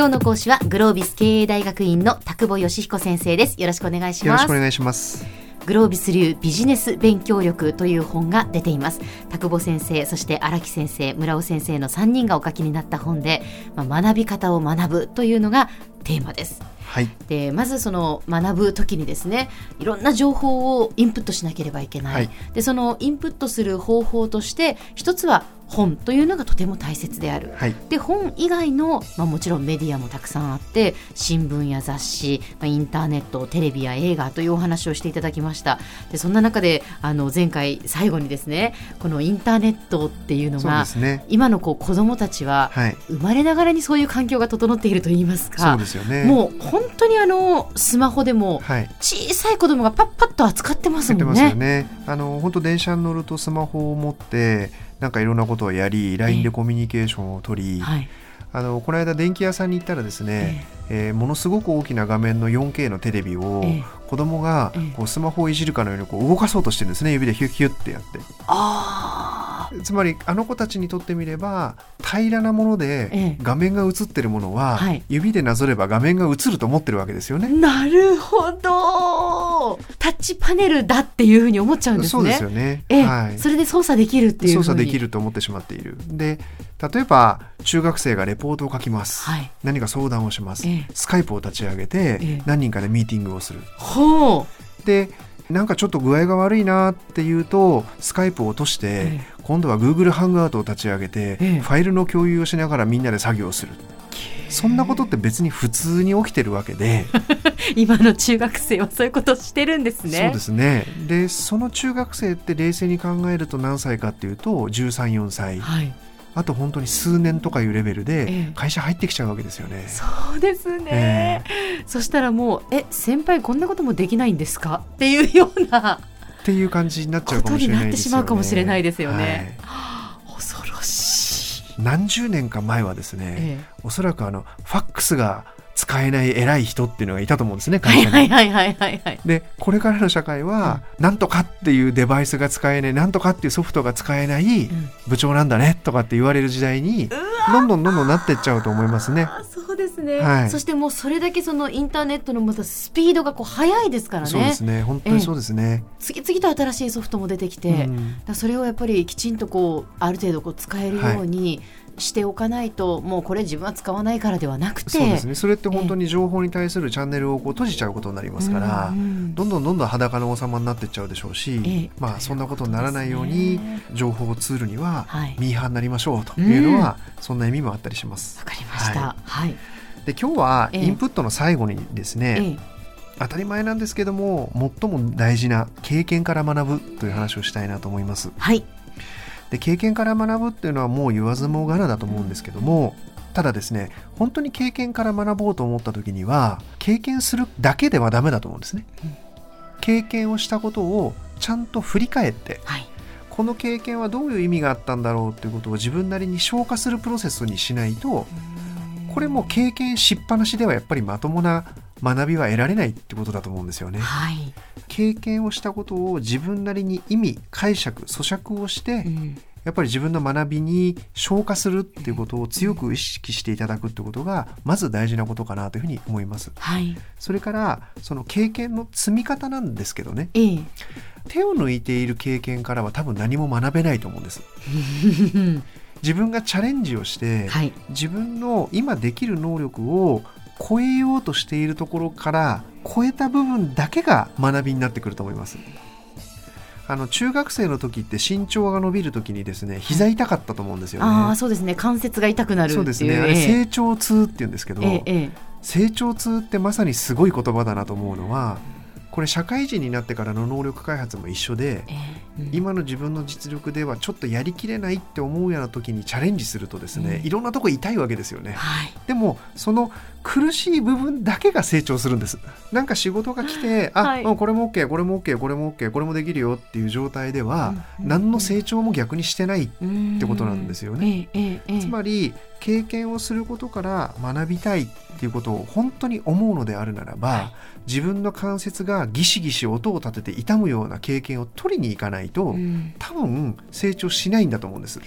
今日の講師はグロービス経営大学院の田久保義彦先生です。よろしくお願いします。よろしくお願いします。グロービス流ビジネス勉強力という本が出ています。田久保先生そして荒木先生村尾先生の3人がお書きになった本で、まあ、学び方を学ぶというのがテーマです。はい、でまずその学ぶ時にですねいろんな情報をインプットしなければいけない、はい、でそのインプットする方法として一つは本というのがとても大切である、はい、で本以外の、まあ、もちろんメディアもたくさんあって新聞や雑誌、まあ、インターネットテレビや映画というお話をしていただきました。でそんな中であの前回最後にですねこのインターネットっていうのが、ね、今のこう子どもたちは、生まれながらにそういう環境が整っているといいますかそうですよ、ね、もう本当にあのスマホでも小さい子供がパッパッと扱ってますもんね。ね。あの本当電車に乗るとスマホを持ってなんかいろんなことをやり LINE でコミュニケーションを取り、はい、あのこの間電気屋さんに行ったらですね、ええ。ー、ものすごく大きな画面の 4K のテレビを子供がこうスマホをいじるかのようにこう動かそうとしてるんですね指でヒュッヒュッってやって。あつまりあの子たちにとってみれば平らなもので画面が映ってるものは、ええ指でなぞれば画面が映ると思ってるわけですよね。なるほどタッチパネルだっていうふうに思っちゃうんですね。そうですよね。えはい、それで操作できるっていう操作できると思ってしまっている。で例えば中学生がレポートを書きます、はい、何か相談をします、え、スカイプを立ち上げて、何人かでミーティングをする。ほう。でなんかちょっと具合が悪いなっていうとスカイプを落として、今度は Google ハングアウトを立ち上げて、ファイルの共有をしながらみんなで作業をする。そんなことって別に普通に起きてるわけで 今の中学生はそういうことしてるんですね。そうですねでその中学生って冷静に考えると何歳かっていうと134歳。はいあと本当に数年とかいうレベルで会社入ってきちゃうわけですよね。ええ、そうですね、えー、そしたらもうえ先輩こんなこともできないんですか？っていうようなっていう感じになっちゃうかもしれないですよね。なってしまうかもしれないですよね。はい。何十年か前はですね、ええ、おそらくあのファックスが使えない偉い人っていうのがいたと思うんですね会社に。はいはいはいはいはい、でこれからの社会は、うん、なんとかっていうデバイスが使えないなんとかっていうソフトが使えない部長なんだねとかって言われる時代に、どんどんどんどんなっていっちゃうと思いますね。ですね、はい、そしてもうそれだけそのインターネットのまたスピードがこう速いですからね。そうですね。本当にそうですね。次々と新しいソフトも出てきて、うん、それをやっぱりきちんとこうある程度こう使えるように、はいしておかないともうこれ自分は使わないからではなくてそうですね。それって本当に情報に対するチャンネルをこう閉じちゃうことになりますから、うん、どんどんどんどん裸の王様になっていっちゃうでしょうし、まあそんなことにならないように情報ツールにはミーハーになりましょうというのは、そんな意味もあったりします。わかりました、はい、で今日はインプットの最後にですね、当たり前なんですけども最も大事な経験から学ぶという話をしたいなと思います。はい。で経験から学ぶっていうのはもう言わずもがなだと思うんですけどもただですね本当に経験から学ぼうと思った時には経験するだけではダメだと思うんですね。経験をしたことをちゃんと振り返って、はい、この経験はどういう意味があったんだろうっていうことを自分なりに消化するプロセスにしないとこれも経験しっぱなしではやっぱりまともな学びは得られないってことだと思うんですよね。はい、経験をしたことを自分なりに意味解釈咀嚼をして、うん、やっぱり自分の学びに消化するっていうことを強く意識していただくってことがまず大事なことかなというふうに思います。はい、それからその経験の積み方なんですけどね、ええ、手を抜いている経験からは多分何も学べないと思うんです。自分がチャレンジをして、はい、自分の今できる能力を超えようとしているところから超えた部分だけが学びになってくると思います。あの中学生の時って身長が伸びる時にですね膝痛かったと思うんですよね。ああそうですね。関節が痛くなるそうですね、成長痛って言うんですけど、ええ、成長痛ってまさにすごい言葉だなと思うのはこれ社会人になってからの能力開発も一緒で、えーうん、今の自分の実力ではちょっとやりきれないって思うような時にチャレンジするとですね、うん、いろんなとこ痛いわけですよね、はい、でもその苦しい部分だけが成長するんです。なんか仕事が来てあ、はい、これも OK これも OK これも OK これもできるよっていう状態では、うん、何の成長も逆にしてないってことなんですよね、つまり経験をすることから学びたいっていうことを本当に思うのであるならば、はい、自分の関節がギシギシ音を立てて痛むような経験を取りに行かないと、うん、多分成長しないんだと思うんです。は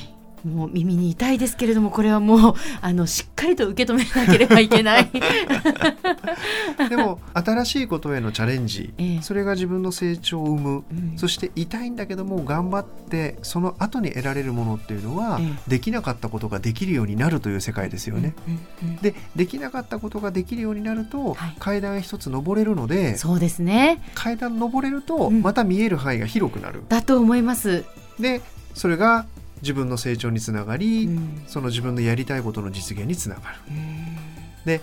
いもう耳に痛いですけれどもこれはもうあのしっかりと受け止めなければいけない。でも新しいことへのチャレンジ、ええ、それが自分の成長を生む、うん、そして痛いんだけども頑張ってその後に得られるものっていうのは、え、できなかったことができるようになるという世界ですよね。うんうんうん、でできなかったことができるようになると、はい、階段一つ登れるのでそうですね。階段登れるとまた見える範囲が広くなる。うん、だと思います。でそれが自分の成長につながり、うん、その自分のやりたいことの実現につながる。で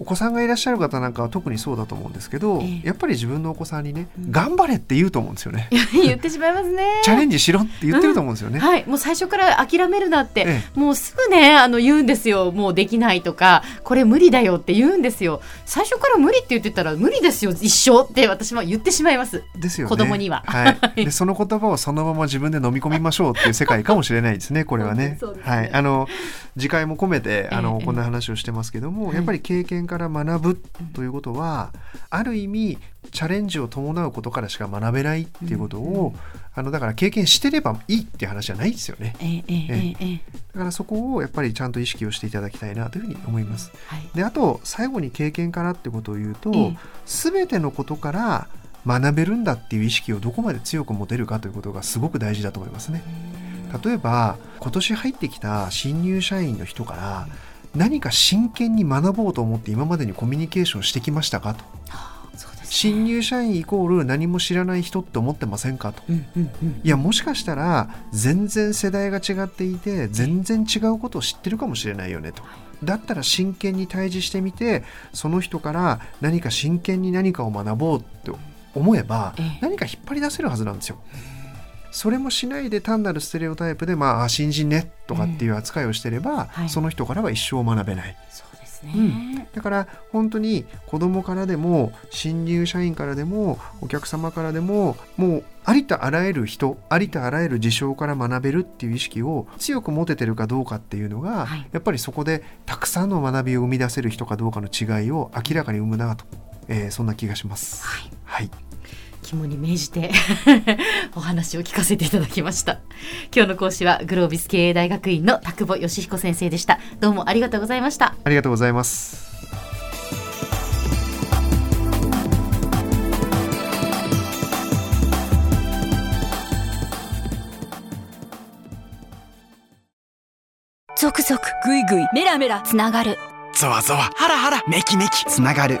お子さんがいらっしゃる方なんかは特にそうだと思うんですけど、ええ、やっぱり自分のお子さんにね、うん、頑張れって言うと思うんですよね。言ってしまいますね。チャレンジしろって言ってると思うんですよね。うん、はい、もう最初から諦めるなって、え、もうすぐねあの言うんですよ。もうできないとか、これ無理だよって言うんですよ。最初から無理って言ってたら無理ですよ一生って私は言ってしまいます。ですよ、ね、子供には。はい。でその言葉をそのまま自分で飲み込みましょうっていう世界かもしれないですね。これはね。ねはい。あの次回も込めてあの、こんな話をしてますけども、やっぱり経験から学ぶということはある意味チャレンジを伴うことからしか学べないっていうことを、うん、あのだから経験してればいいって話じゃないですよね、えーえー、だからそこをやっぱりちゃんと意識をしていただきたいなというふうに思います。はい、であと最後に経験からってことを言うと、え。ー、全てのことから学べるんだっていう意識をどこまで強く持てるかということがすごく大事だと思いますね。例えば今年入ってきた新入社員の人から何か真剣に学ぼうと思って今までにコミュニケーションしてきましたかと。新入社員イコール何も知らない人って思ってませんかと、うんうんうん、いやもしかしたら全然世代が違っていて全然違うことを知ってるかもしれないよねと。だったら真剣に対峙してみてその人から何か真剣に何かを学ぼうって思えば何か引っ張り出せるはずなんですよ。それもしないで単なるステレオタイプで、まあ、新人ねとかっていう扱いをしてれば、うん。はい、その人からは一生学べない。ね、うん、だから本当に子供からでも新入社員からでもお客様からでももうありとあらゆる人ありとあらゆる事象から学べるっていう意識を強く持ててるかどうかっていうのが、はい、やっぱりそこでたくさんの学びを生み出せる人かどうかの違いを明らかに生むなと、えー、そんな気がします。はい、はい肝に銘じて お話を聞かせていただきました。今日の講師はグロービス経営大学院の田久保義彦先生でした。どうもありがとうございました。ありがとうございます。続々ぐいぐいメラメラつながる。ゾワゾワハラハラメキメキ。つながる